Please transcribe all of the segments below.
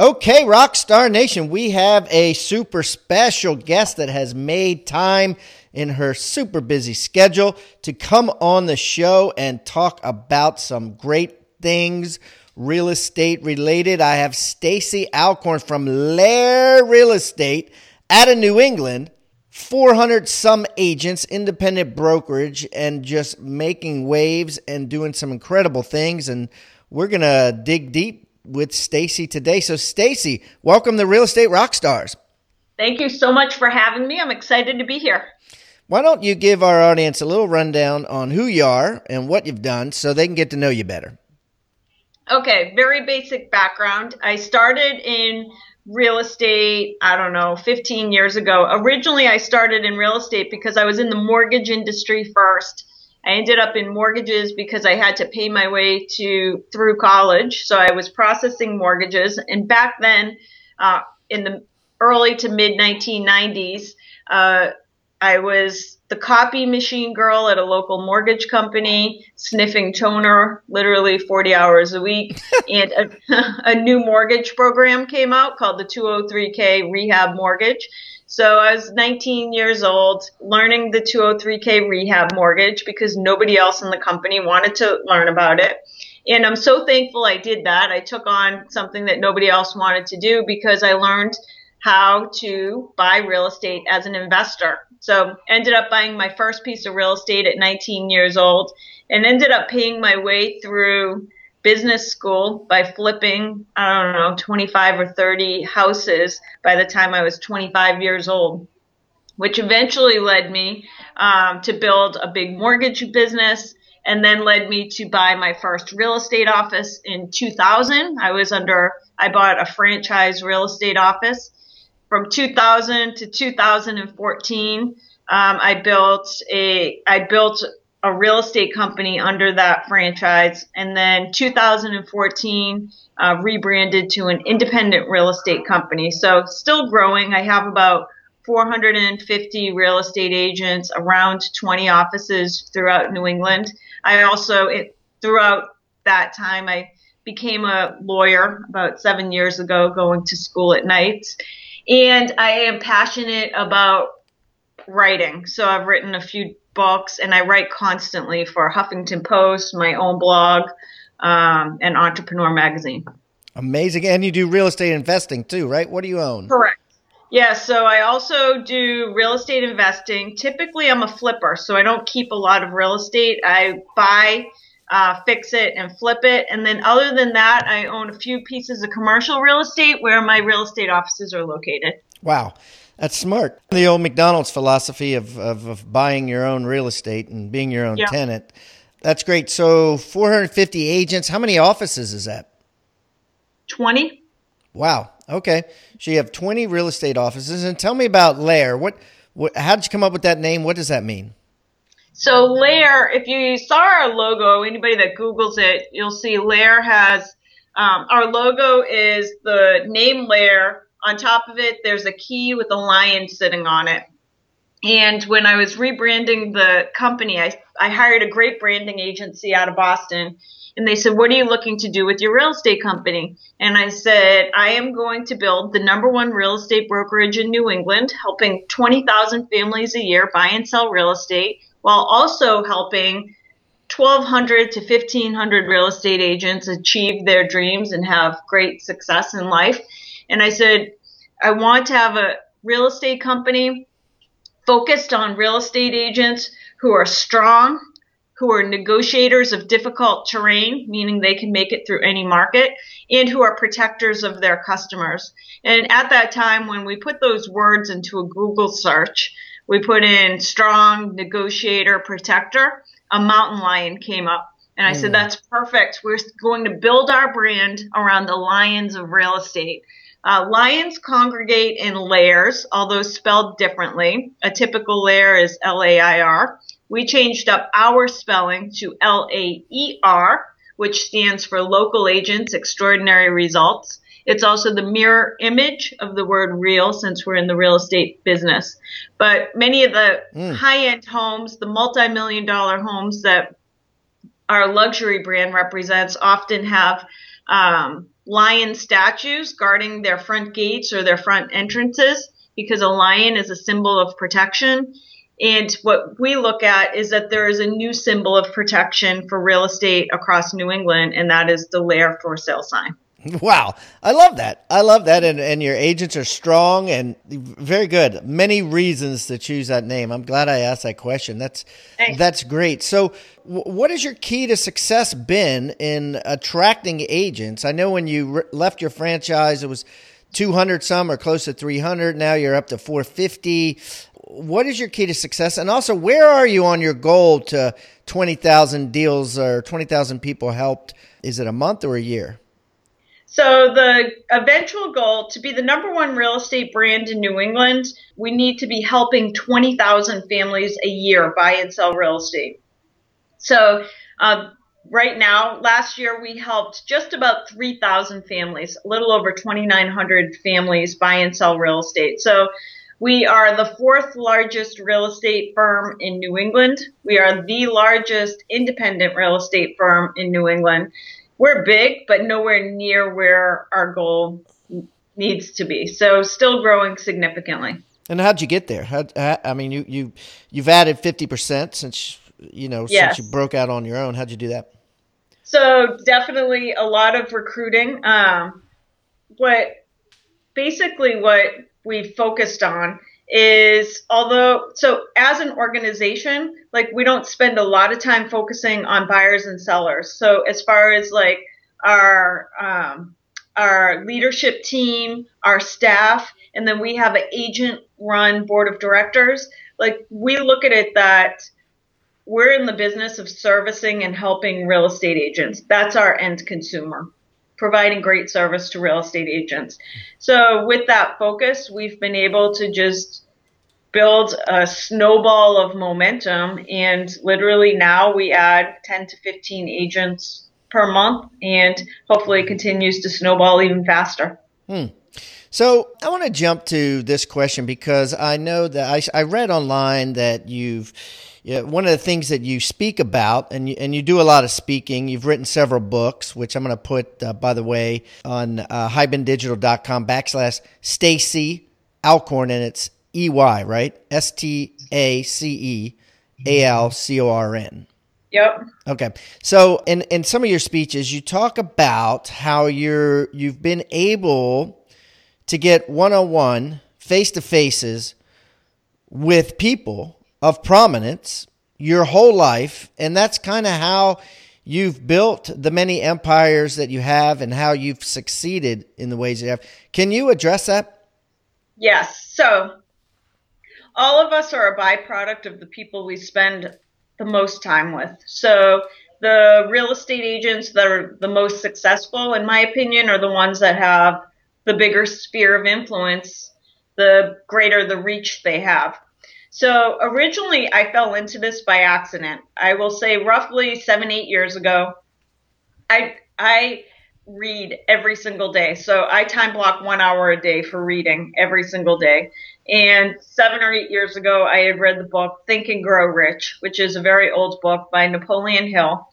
Okay, Rockstar Nation, we have a super special guest that has made time in her super busy schedule to come on the show and talk about some great things real estate related. I have Stacey Alcorn from LAER Real Estate out of New England. 400 some agents, independent brokerage, and just making waves and doing some incredible things. And we're going to dig deep with Stacey today. So, Stacey, welcome to Real Estate Rockstars. Thank you so much for having me. I'm excited to be here. Why don't you give our audience a little rundown on who you are and what you've done so they can get to know you better? Okay, very basic background. I started in real estate, I don't know, 15 years ago. Originally, I started in real estate because I was in the mortgage industry first I ended up in mortgages because I had to pay my way to through college. So I was processing mortgages. And back then, uh, in the early to mid 1990s, uh, I was the copy machine girl at a local mortgage company, sniffing toner literally 40 hours a week. and a, a new mortgage program came out called the 203K Rehab Mortgage. So I was 19 years old, learning the 203k rehab mortgage because nobody else in the company wanted to learn about it. And I'm so thankful I did that. I took on something that nobody else wanted to do because I learned how to buy real estate as an investor. So ended up buying my first piece of real estate at 19 years old and ended up paying my way through business school by flipping, I don't know, 25 or 30 houses by the time I was 25 years old, which eventually led me um, to build a big mortgage business and then led me to buy my first real estate office in 2000. I was under, I bought a franchise real estate office. From 2000 to 2014, um, I built a, I built a real estate company under that franchise. And then 2014, uh, rebranded to an independent real estate company. So still growing. I have about 450 real estate agents, around 20 offices throughout New England. I also, it, throughout that time, I became a lawyer about seven years ago, going to school at night. And I am passionate about writing. So I've written a few books, and I write constantly for Huffington Post, my own blog, um, and Entrepreneur Magazine. Amazing. And you do real estate investing too, right? What do you own? Correct. Yeah, so I also do real estate investing. Typically, I'm a flipper, so I don't keep a lot of real estate. I buy, uh, fix it, and flip it. And then, other than that, I own a few pieces of commercial real estate where my real estate offices are located. Wow. That's smart. The old McDonald's philosophy of, of, of buying your own real estate and being your own yeah. tenant. That's great. So 450 agents. How many offices is that? 20. Wow. Okay. So you have 20 real estate offices. And tell me about LAER. What, what how did you come up with that name? What does that mean? So LAER, if you saw our logo, anybody that Googles it, you'll see LAER has um, our logo is the name LAER on top of it, there's a key with a lion sitting on it. And when I was rebranding the company, I, I hired a great branding agency out of Boston. And they said, What are you looking to do with your real estate company? And I said, I am going to build the number one real estate brokerage in New England, helping 20,000 families a year buy and sell real estate while also helping 1,200 to 1,500 real estate agents achieve their dreams and have great success in life. And I said, I want to have a real estate company focused on real estate agents who are strong, who are negotiators of difficult terrain, meaning they can make it through any market, and who are protectors of their customers. And at that time, when we put those words into a Google search, we put in strong negotiator protector, a mountain lion came up. And I mm. said, that's perfect. We're going to build our brand around the lions of real estate. Uh, lions congregate in lairs, although spelled differently. A typical lair is L A I R. We changed up our spelling to L A E R, which stands for Local Agents Extraordinary Results. It's also the mirror image of the word real since we're in the real estate business. But many of the mm. high end homes, the multi million dollar homes that our luxury brand represents, often have um, lion statues guarding their front gates or their front entrances because a lion is a symbol of protection. And what we look at is that there is a new symbol of protection for real estate across New England, and that is the LAER for sale sign. Wow. I love that. I love that. And, and your agents are strong and very good. Many reasons to choose that name. I'm glad I asked that question. That's, Thanks. that's great. So w- what has your key to success been in attracting agents? I know when you re- left your franchise, it was 200 some or close to 300. Now you're up to 450. What is your key to success? And also, where are you on your goal to 20,000 deals or 20,000 people helped? Is it a month or a year? So the eventual goal to be the number one real estate brand in New England, we need to be helping 20,000 families a year buy and sell real estate. So uh, right now, last year we helped just about 3,000 families, a little over 2,900 families buy and sell real estate. So we are the fourth largest real estate firm in New England. We are the largest independent real estate firm in New England we're big, but nowhere near where our goal needs to be. So still growing significantly. And how'd you get there? How, I mean, you you you've added fifty percent since you know yes. since you broke out on your own. How'd you do that? So definitely a lot of recruiting. Um, what basically what we focused on is although so as an organization like we don't spend a lot of time focusing on buyers and sellers. So as far as like our um, our leadership team our staff and then we have an agent run board of directors like we look at it that we're in the business of servicing and helping real estate agents. That's our end consumer providing great service to real estate agents. So with that focus, we've been able to just build a snowball of momentum and literally now we add 10 to 15 agents per month and hopefully it continues to snowball even faster. Hmm. So I want to jump to this question because I know that I, I read online that you've yeah, one of the things that you speak about, and you, and you do a lot of speaking. You've written several books, which I'm going to put, uh, by the way, on uh, hibandigital.com backslash Stacey Alcorn, and it's E Y, right? S T A C E A L C O R N. Yep. Okay. So in in some of your speeches, you talk about how you're you've been able to get one on one, face to faces with people of prominence your whole life. And that's kind of how you've built the many empires that you have and how you've succeeded in the ways you have. Can you address that? Yes. So, all of us are a byproduct of the people we spend the most time with. So, the real estate agents that are the most successful, in my opinion, are the ones that have the bigger sphere of influence, the greater the reach they have. So originally, I fell into this by accident. I will say roughly seven, eight years ago. I I read every single day. So I time block one hour a day for reading every single day. And seven or eight years ago, I had read the book Think and Grow Rich, which is a very old book by Napoleon Hill.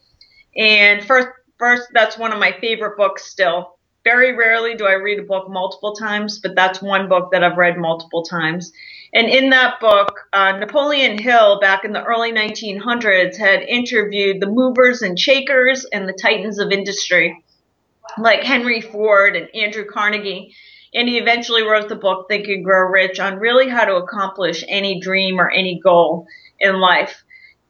And first, first, that's one of my favorite books still Very rarely do I read a book multiple times, but that's one book that I've read multiple times. And in that book, uh, Napoleon Hill, back in the early 1900s, had interviewed the movers and shakers and the titans of industry, like Henry Ford and Andrew Carnegie. And he eventually wrote the book Think and Grow Rich on really how to accomplish any dream or any goal in life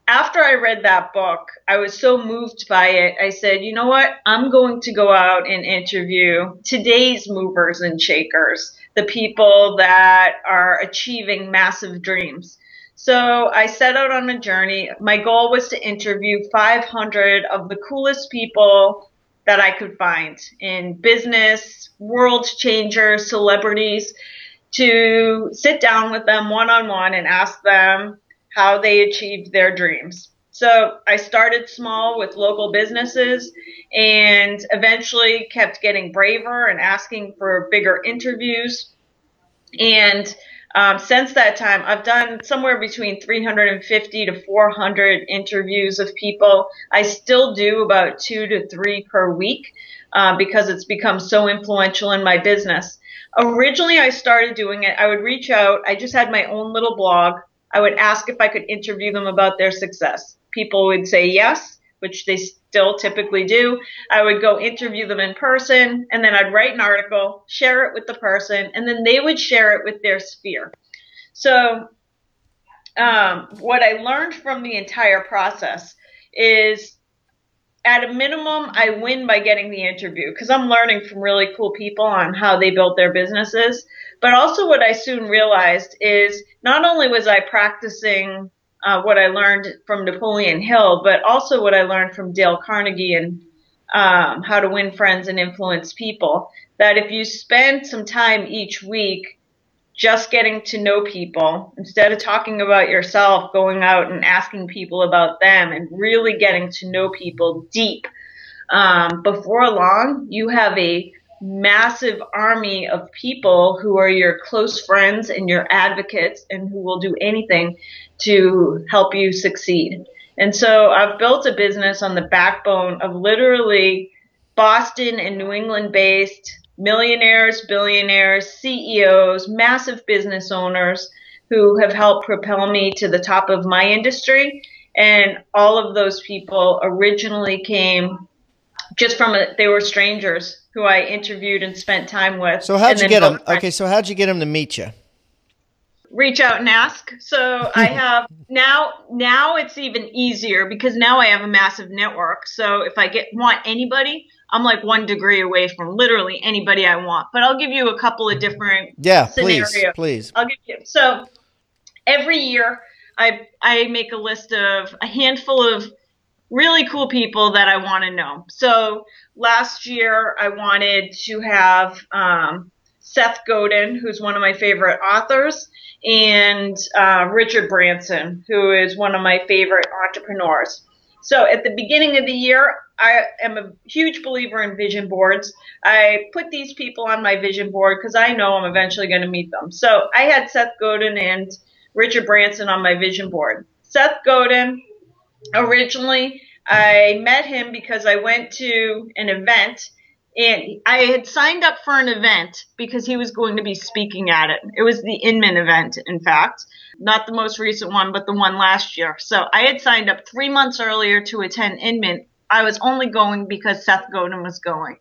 after I read that book, I was so moved by it. I said, you know what? I'm going to go out and interview today's movers and shakers, the people that are achieving massive dreams. So I set out on a journey. My goal was to interview 500 of the coolest people that I could find in business, world changers, celebrities, to sit down with them one on one and ask them how they achieved their dreams. So I started small with local businesses and eventually kept getting braver and asking for bigger interviews. And um, since that time, I've done somewhere between 350 to 400 interviews of people. I still do about two to three per week uh, because it's become so influential in my business. Originally, I started doing it. I would reach out. I just had my own little blog I would ask if I could interview them about their success. People would say yes, which they still typically do. I would go interview them in person and then I'd write an article, share it with the person, and then they would share it with their sphere. So, um, what I learned from the entire process is at a minimum, I win by getting the interview because I'm learning from really cool people on how they built their businesses. But also, what I soon realized is not only was I practicing uh, what I learned from Napoleon Hill, but also what I learned from Dale Carnegie and um, how to win friends and influence people. That if you spend some time each week just getting to know people instead of talking about yourself, going out and asking people about them and really getting to know people deep, um, before long, you have a massive army of people who are your close friends and your advocates and who will do anything to help you succeed. And so I've built a business on the backbone of literally Boston and New England based millionaires, billionaires, CEOs, massive business owners who have helped propel me to the top of my industry. And all of those people originally came just from a, they were strangers who I interviewed and spent time with. So how'd you get them? Okay, so how'd you get them to meet you? Reach out and ask. So I have now. Now it's even easier because now I have a massive network. So if I get want anybody, I'm like one degree away from literally anybody I want. But I'll give you a couple of different yeah, scenarios. please, please. I'll give you so every year I I make a list of a handful of really cool people that I want to know. So last year I wanted to have um, Seth Godin, who's one of my favorite authors, and uh, Richard Branson, who is one of my favorite entrepreneurs. So at the beginning of the year, I am a huge believer in vision boards. I put these people on my vision board because I know I'm eventually going to meet them. So I had Seth Godin and Richard Branson on my vision board. Seth Godin originally I met him because I went to an event and I had signed up for an event because he was going to be speaking at it. It was the Inman event, in fact, not the most recent one, but the one last year. So I had signed up three months earlier to attend Inman. I was only going because Seth Godin was going.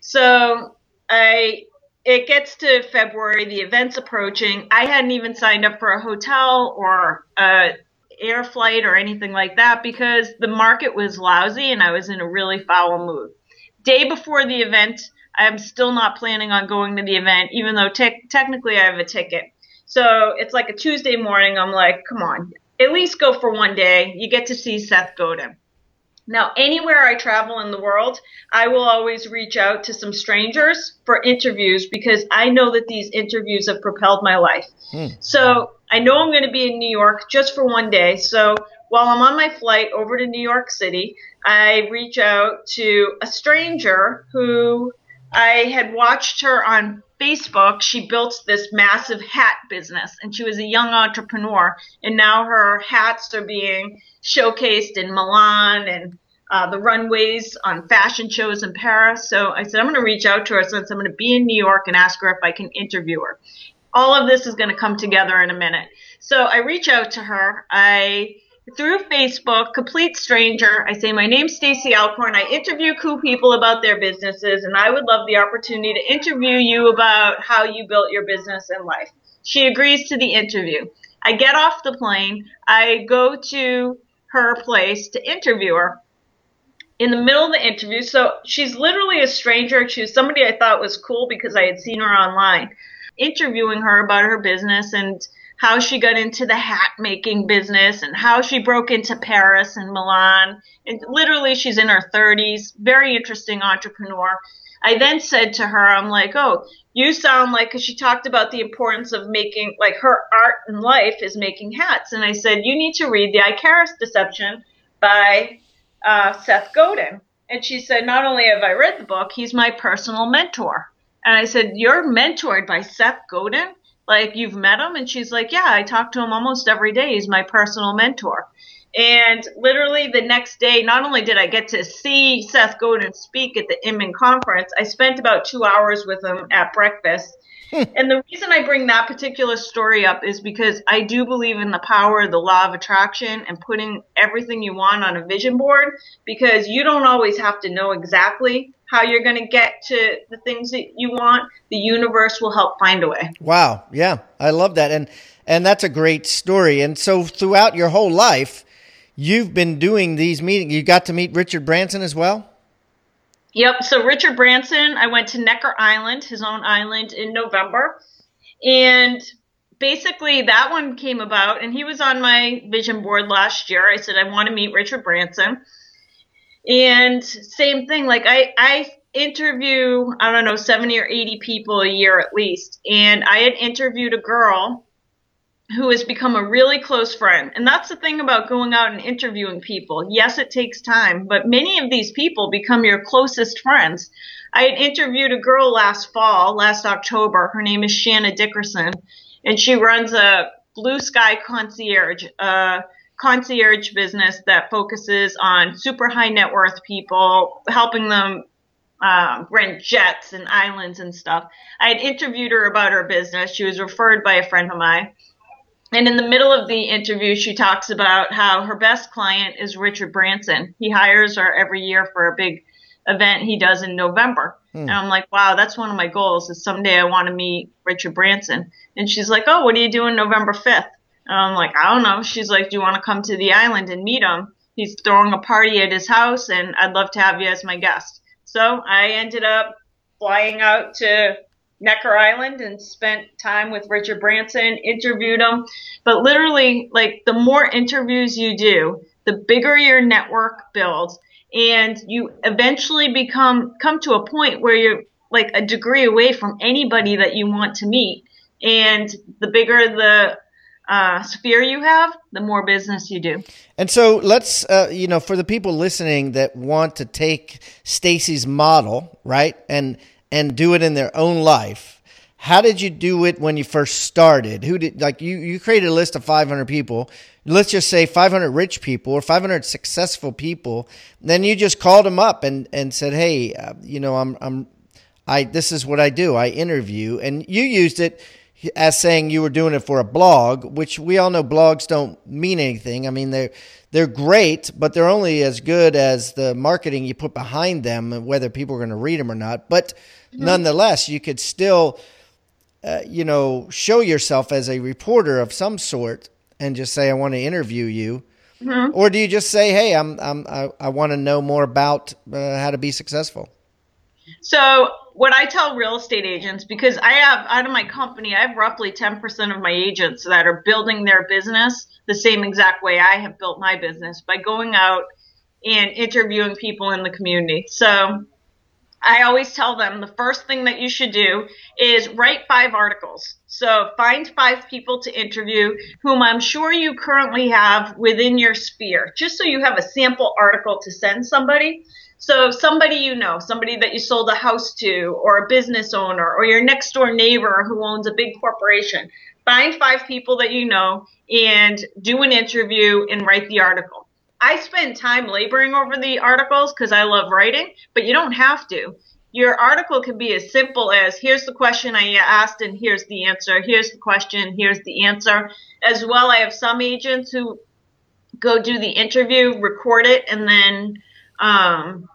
So I it gets to February, the event's approaching. I hadn't even signed up for a hotel or a air flight or anything like that because the market was lousy and I was in a really foul mood. Day before the event, I'm still not planning on going to the event, even though te- technically I have a ticket. So it's like a Tuesday morning. I'm like, come on, at least go for one day. You get to see Seth Godin. Now, anywhere I travel in the world, I will always reach out to some strangers for interviews because I know that these interviews have propelled my life. Hmm. So I know I'm going to be in New York just for one day. So while I'm on my flight over to New York City, I reach out to a stranger who I had watched her on Facebook. She built this massive hat business and she was a young entrepreneur. And now her hats are being showcased in Milan and uh, the runways on fashion shows in Paris. So I said, I'm going to reach out to her since I'm going to be in New York and ask her if I can interview her. All of this is going to come together in a minute. So I reach out to her. I through Facebook, complete stranger. I say, My name's Stacey Alcorn. I interview cool people about their businesses, and I would love the opportunity to interview you about how you built your business and life. She agrees to the interview. I get off the plane. I go to her place to interview her. In the middle of the interview, so she's literally a stranger. She was somebody I thought was cool because I had seen her online. Interviewing her about her business and how she got into the hat making business and how she broke into Paris and Milan. And literally, she's in her 30s, very interesting entrepreneur. I then said to her, I'm like, oh, you sound like, because she talked about the importance of making, like her art in life is making hats. And I said, you need to read The Icarus Deception by uh, Seth Godin. And she said, not only have I read the book, he's my personal mentor. And I said, you're mentored by Seth Godin? Like, you've met him? And she's like, Yeah, I talk to him almost every day. He's my personal mentor. And literally the next day, not only did I get to see Seth Godin speak at the Inman conference, I spent about two hours with him at breakfast. And the reason I bring that particular story up is because I do believe in the power of the law of attraction and putting everything you want on a vision board because you don't always have to know exactly how you're going to get to the things that you want, the universe will help find a way. Wow, yeah, I love that, and and that's a great story. And so throughout your whole life, you've been doing these meetings. You got to meet Richard Branson as well. Yep. So Richard Branson, I went to Necker Island, his own island, in November, and basically that one came about, and he was on my vision board last year. I said I want to meet Richard Branson and same thing, like I, I interview, I don't know, 70 or 80 people a year at least. And I had interviewed a girl who has become a really close friend. And that's the thing about going out and interviewing people. Yes, it takes time, but many of these people become your closest friends. I had interviewed a girl last fall, last October. Her name is Shanna Dickerson, and she runs a Blue Sky Concierge, uh, concierge business that focuses on super high net worth people, helping them um, rent jets and islands and stuff. I had interviewed her about her business. She was referred by a friend of mine. And in the middle of the interview, she talks about how her best client is Richard Branson. He hires her every year for a big event he does in November. Hmm. And I'm like, wow, that's one of my goals is someday I want to meet Richard Branson. And she's like, oh, what are you doing November 5th? And I'm like, I don't know. She's like, Do you want to come to the island and meet him? He's throwing a party at his house, and I'd love to have you as my guest. So I ended up flying out to Necker Island and spent time with Richard Branson, interviewed him. But literally, like, the more interviews you do, the bigger your network builds, and you eventually become come to a point where you're like a degree away from anybody that you want to meet. And the bigger the uh, sphere you have, the more business you do. And so let's, uh, you know, for the people listening that want to take Stacey's model, right, and and do it in their own life. How did you do it when you first started? Who did like you? You created a list of 500 people. Let's just say 500 rich people or 500 successful people. Then you just called them up and and said, "Hey, uh, you know, I'm I'm I this is what I do. I interview." And you used it as saying you were doing it for a blog, which we all know blogs don't mean anything. I mean, they're they're great, but they're only as good as the marketing you put behind them, whether people are going to read them or not. But mm-hmm. nonetheless, you could still, uh, you know, show yourself as a reporter of some sort and just say, "I want to interview you." Mm-hmm. Or do you just say, "Hey, I'm, I'm I, I want to know more about uh, how to be successful"? So what I tell real estate agents, because I have out of my company, I have roughly 10% of my agents that are building their business the same exact way I have built my business by going out and interviewing people in the community. So I always tell them the first thing that you should do is write five articles. So find five people to interview whom I'm sure you currently have within your sphere, just so you have a sample article to send somebody. So somebody you know, somebody that you sold a house to, or a business owner, or your next door neighbor who owns a big corporation, find five people that you know and do an interview and write the article. I spend time laboring over the articles because I love writing, but you don't have to. Your article can be as simple as here's the question I asked and here's the answer. Here's the question, here's the answer. As well, I have some agents who go do the interview, record it, and then um,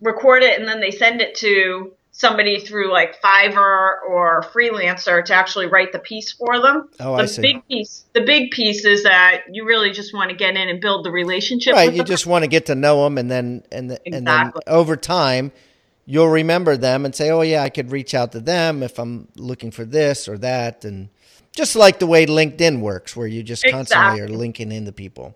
record it, and then they send it to somebody through like Fiverr or Freelancer to actually write the piece for them. Oh, the I see. big piece, the big piece is that you really just want to get in and build the relationship. Right, you the just want to get to know them, and then and the, and then over time, you'll remember them and say, "Oh yeah, I could reach out to them if I'm looking for this or that," and just like the way LinkedIn works, where you just constantly are Exactly. linking into people.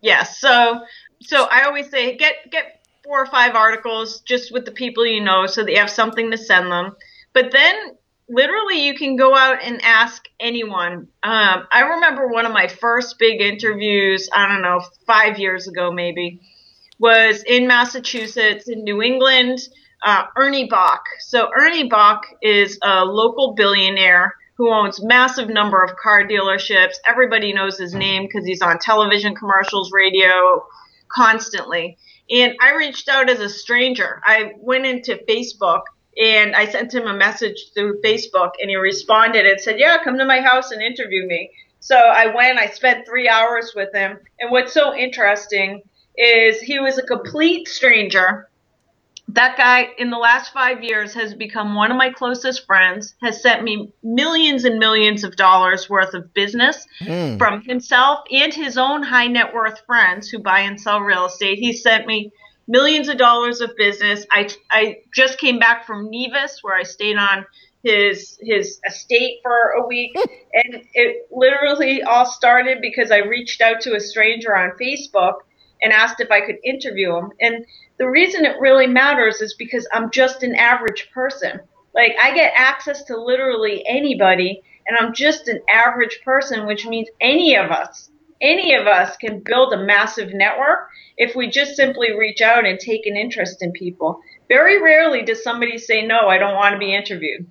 Yes. So so I always say get get four or five articles just with the people you know so that you have something to send them. But then literally you can go out and ask anyone. Um, I remember one of my first big interviews, I don't know, five years ago maybe, was in Massachusetts, in New England, uh, Ernie Boch. So Ernie Boch is a local billionaire who owns massive number of car dealerships. Everybody knows his name because he's on television commercials, radio, constantly. And I reached out as a stranger. I went into Facebook and I sent him a message through Facebook and he responded and said, Yeah, come to my house and interview me. So I went, I spent three hours with him. And what's so interesting is he was a complete stranger. That guy in the last five years has become one of my closest friends, has sent me millions and millions of dollars worth of business Mm. from himself and his own high net worth friends who buy and sell real estate. He sent me millions of dollars of business. I, I just came back from Nevis where I stayed on his his estate for a week and it literally all started because I reached out to a stranger on Facebook and asked if I could interview him. And the reason it really matters is because I'm just an average person. Like I get access to literally anybody and I'm just an average person, which means any of us, any of us can build a massive network if we just simply reach out and take an interest in people. Very rarely does somebody say, no, I don't want to be interviewed.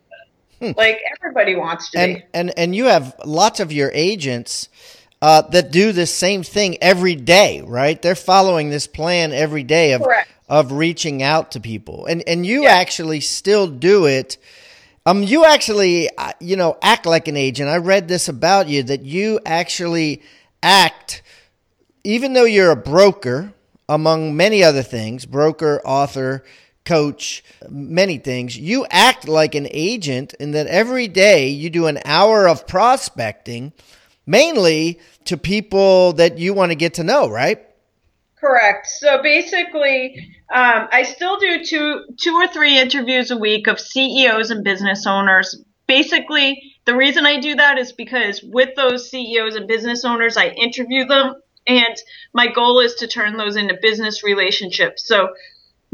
Hmm. Like everybody wants to and be. and and you have lots of your agents uh, that do this same thing every day, right? They're following this plan every day of Correct. of reaching out to people, and and you Yeah. actually still do it. Um, you actually, uh, you know, act like an agent. I read this about you that you actually act, even though you're a broker, among many other things, broker, author, coach, many things. You act like an agent in that every day you do an hour of prospecting, mainly to people that you want to get to know, right? Correct. So basically, um, I still do two, two or three interviews a week of CEOs and business owners. Basically, the reason I do that is because with those CEOs and business owners, I interview them, and my goal is to turn those into business relationships. So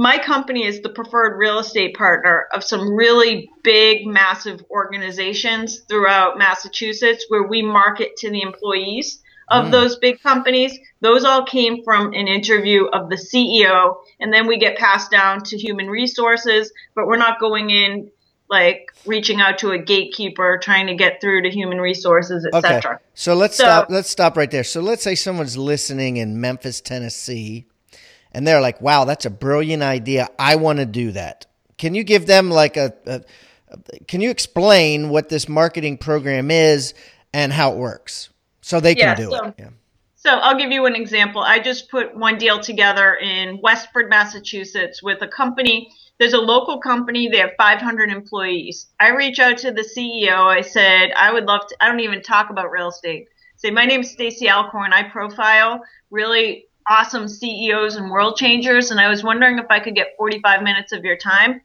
my company is the preferred real estate partner of some really big, massive organizations throughout Massachusetts where we market to the employees of mm. those big companies. Those all came from an interview of the CEO, and then we get passed down to human resources, but we're not going in like reaching out to a gatekeeper trying to get through to human resources, Okay. etc. So let's So- stop. Let's stop right there. So let's say someone's listening in Memphis, Tennessee, and they're like, "Wow, that's a brilliant idea. I want to do that." Can you give them like a, a? Can you explain what this marketing program is and how it works, so they can Yeah, do so- it? Yeah. So I'll give you an example. I just put one deal together in Westford, Massachusetts with a company. There's a local company. They have 500 employees. I reach out to the CEO. I said, I would love to, I don't even talk about real estate. Say, my name's Stacey Alcorn. I profile really awesome CEOs and world changers. And I was wondering if I could get 45 minutes of your time.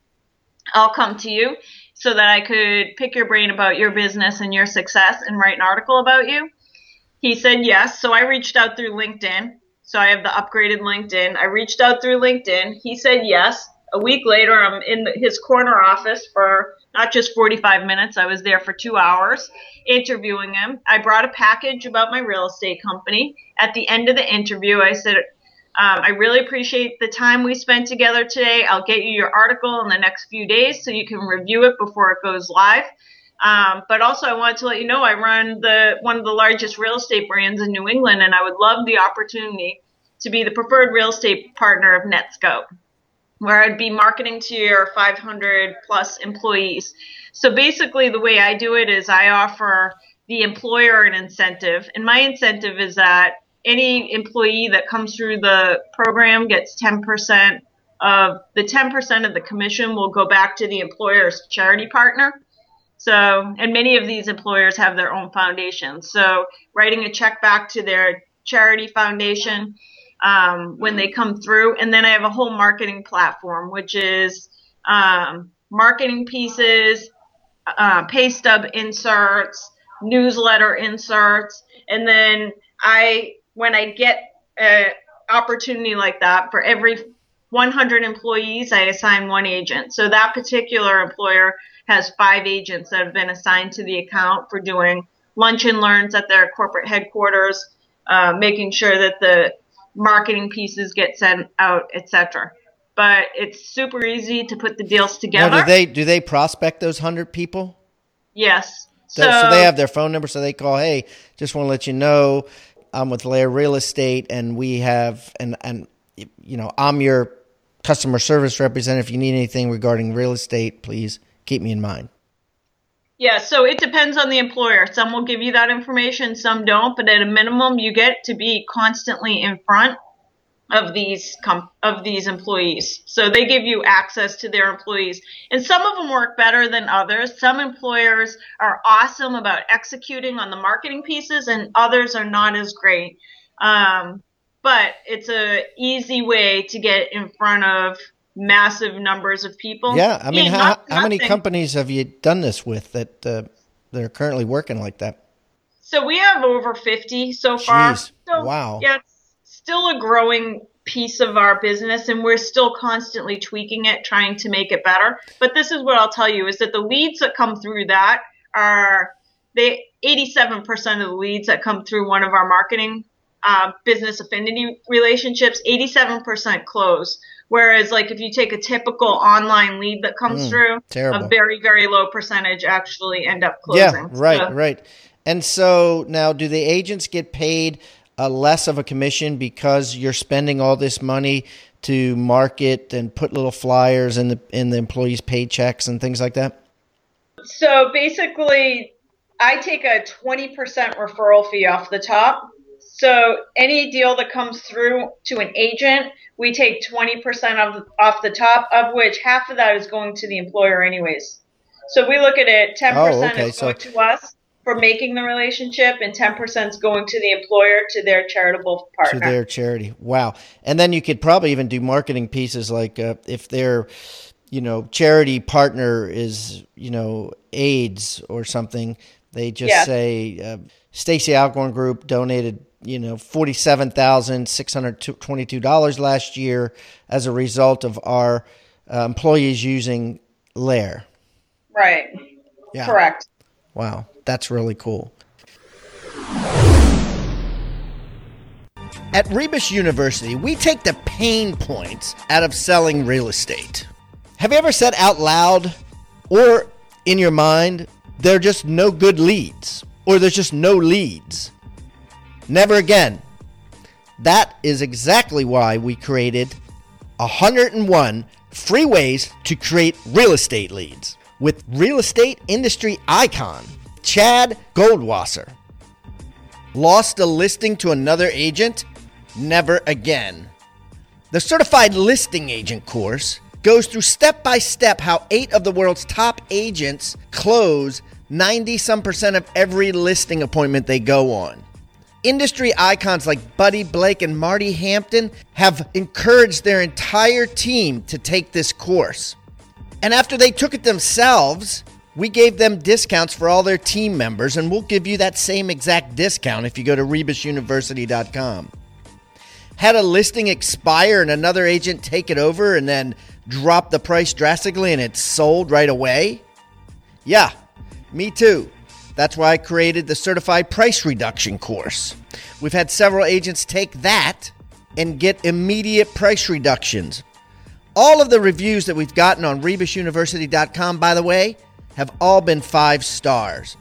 I'll come to you so that I could pick your brain about your business and your success and write an article about you. He said yes. So I reached out through LinkedIn. So I have the upgraded LinkedIn. I reached out through LinkedIn. He said yes. A week later, I'm in his corner office for not just 45 minutes. I was there for two hours interviewing him. I brought a package about my real estate company. At the end of the interview, I said, um, I really appreciate the time we spent together today. I'll get you your article in the next few days so you can review it before it goes live. Um, but also, I wanted to let you know I run the one of the largest real estate brands in New England, and I would love the opportunity to be the preferred real estate partner of NetScout, where I'd be marketing to your 500 plus employees. So basically, the way I do it is I offer the employer an incentive, and my incentive is that any employee that comes through the program gets 10% of the 10% of the commission will go back to the employer's charity partner. So, and many of these employers have their own foundations. So, writing a check back to their charity foundation um, when they come through. And then I have a whole marketing platform, which is um, marketing pieces, uh, pay stub inserts, newsletter inserts. And then I, when I get an opportunity like that, for every 100 employees, I assign one agent. So that particular employer has five agents that have been assigned to the account for doing lunch and learns at their corporate headquarters, uh, making sure that the marketing pieces get sent out, etc. But it's super easy to put the deals together. Now, do they do they prospect those hundred people? Yes. So, so, they have their phone number, so they call. Hey, just want to let you know, I'm with LAER Real Estate, and we have and and you know I'm your customer service representative. If you need anything regarding real estate, please keep me in mind. Yeah, so it depends on the employer. Some will give you that information, some don't, but at a minimum, you get to be constantly in front of these com- of these employees. So they give you access to their employees. And some of them work better than others. Some employers are awesome about executing on the marketing pieces and others are not as great. Um, but it's a easy way to get in front of massive numbers of people. Yeah, I mean, how, not, how many companies have you done this with that uh, that are currently working like that? So we have over fifty so Jeez. far. So, wow. Yeah, it's still a growing piece of our business, and we're still constantly tweaking it, trying to make it better. But this is what I'll tell you: is that the leads that come through that are they 87% of the leads that come through one of our marketing uh, business affinity relationships, 87% close. Whereas, like, if you take a typical online lead that comes mm, through, terrible. a very, very low percentage actually end up closing. Yeah, right, so. right. And so now, do the agents get paid uh, less of a commission because you're spending all this money to market and put little flyers in the in the employees' paychecks and things like that? So basically, I take a 20% referral fee off the top. So any deal that comes through to an agent we take 20% of, off the top, of which half of that is going to the employer anyways. So we look at it, 10% oh, okay. is going so, to us for making the relationship, and 10% is going to the employer to their charitable partner. To their charity. Wow. And then you could probably even do marketing pieces like uh, if their, you know, charity partner is, you know, AIDS or something, they just yeah. say, uh, Stacey Alcorn Group donated you know $47,622 last year as a result of our uh, employees using LAER. Right. Yeah. Correct. Wow, that's really cool. At Rebus University, we take the pain points out of selling real estate. Have you ever said out loud or in your mind, there are just no good leads, or there's just no leads? Never again. That is exactly why we created 101 free ways to create real estate leads with real estate industry icon Chad Goldwasser. Lost a listing to another agent? Never again. The Certified Listing Agent course goes through step by step how eight of the world's top agents close 90 some percent of every listing appointment they go on. Industry icons like Buddy Blake and Marty Hampton have encouraged their entire team to take this course. And after they took it themselves, we gave them discounts for all their team members, and we'll give you that same exact discount if you go to rebusuniversity.com. Had a listing expire and another agent take it over and then drop the price drastically and it's sold right away? Yeah, me too. That's why I created the Certified Price Reduction course. We've had several agents take that and get immediate price reductions. All of the reviews that we've gotten on rebusuniversity.com, by the way, have all been five stars.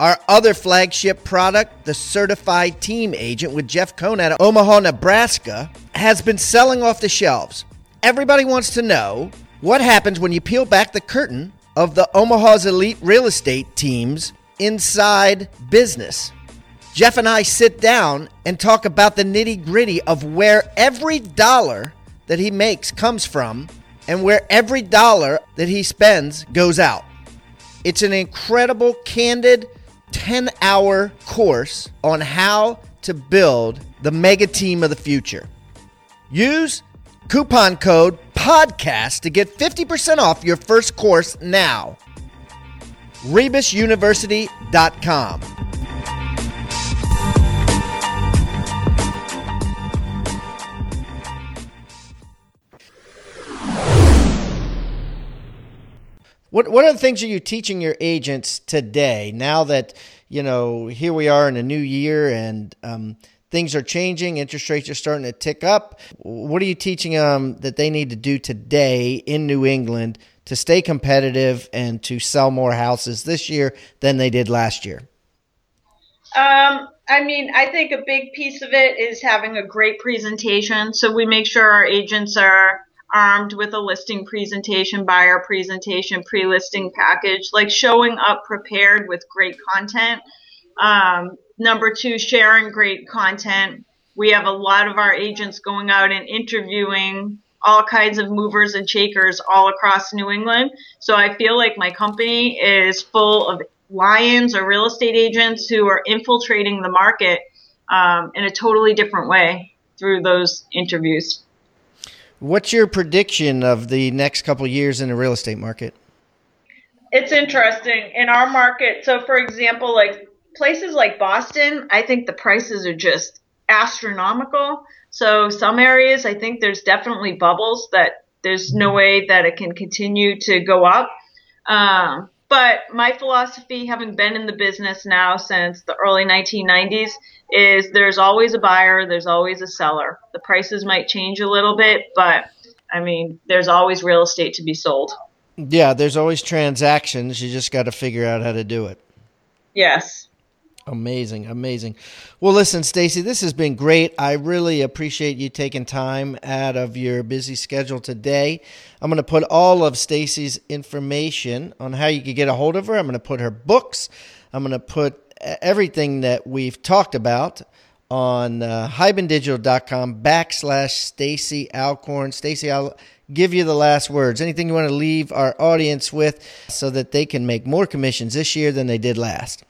Our other flagship product, the Certified Team Agent with Jeff Cohn out of Omaha, Nebraska, has been selling off the shelves. Everybody wants to know what happens when you peel back the curtain of the Omaha's elite real estate team's inside business. Jeff and I sit down and talk about the nitty gritty of where every dollar that he makes comes from and where every dollar that he spends goes out. It's an incredible, candid 10 hour course on how to build the mega team of the future. Use coupon code PODCAST to get 50% off your first course now. RebusUniversity.com. What what are the things are you teaching your agents today? Now that you know, here we are in a new year, and um, things are changing. Interest rates are starting to tick up. What are you teaching them that they need to do today in New England to stay competitive and to sell more houses this year than they did last year? Um, I mean, I think a big piece of it is having a great presentation. So we make sure our agents are armed with a listing presentation, buyer presentation, pre-listing package, like showing up prepared with great content. Um, number two, sharing great content. We have a lot of our agents going out and interviewing all kinds of movers and shakers all across New England. So I feel like my company is full of lions or real estate agents who are infiltrating the market um, in a totally different way through those interviews. What's your prediction of the next couple years in the real estate market? It's interesting in our market. So, for example, like places like Boston, I think the prices are just astronomical. So, some areas, I think there's definitely bubbles that there's no way that it can continue to go up. Um, but my philosophy, having been in the business now since the early 1990s, is there's always a buyer, there's always a seller. The prices might change a little bit, but I mean, there's always real estate to be sold. Yeah, there's always transactions. You just got to figure out how to do it. Yes. Amazing, amazing. Well, listen, Stacey, this has been great. I really appreciate you taking time out of your busy schedule today. I'm going to put all of Stacey's information on how you can get a hold of her. I'm going to put her books. I'm going to put everything that we've talked about on uh, hibandigital.com backslash Stacey Alcorn. Stacey, I'll give you the last words. Anything you want to leave our audience with so that they can make more commissions this year than they did last?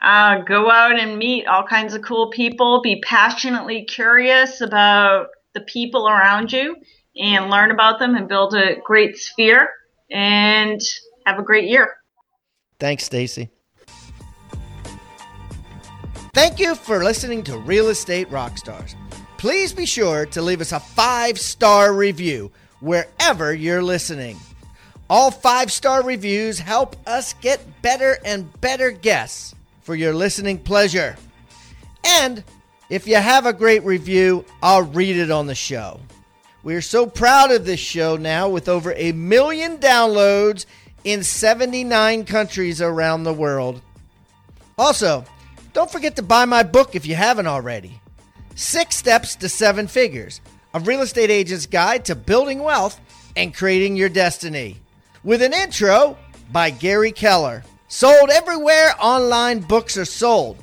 Uh, go out and meet all kinds of cool people. Be passionately curious about the people around you and learn about them and build a great sphere and have a great year. Thanks, Stacey. Thank you for listening to Real Estate Rockstars. Please be sure to leave us a five star review wherever you're listening. All five star reviews help us get better and better guests for your listening pleasure. And if you have a great review, I'll read it on the show. We are so proud of this show now with over a million downloads in 79 countries around the world. Also, don't forget to buy my book if you haven't already Six Steps to Seven Figures A Real Estate Agent's Guide to Building Wealth and Creating Your Destiny. With an intro by Gary Keller. Sold everywhere online books are sold.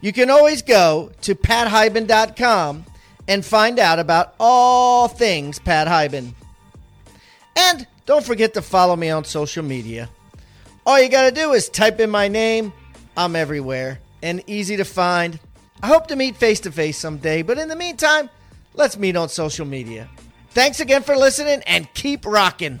You can always go to pathiban.com and find out about all things Pat Hiban. And don't forget to follow me on social media. All you got to do is type in my name. I'm everywhere and easy to find. I hope to meet face to face someday, but in the meantime, let's meet on social media. Thanks again for listening and keep rocking.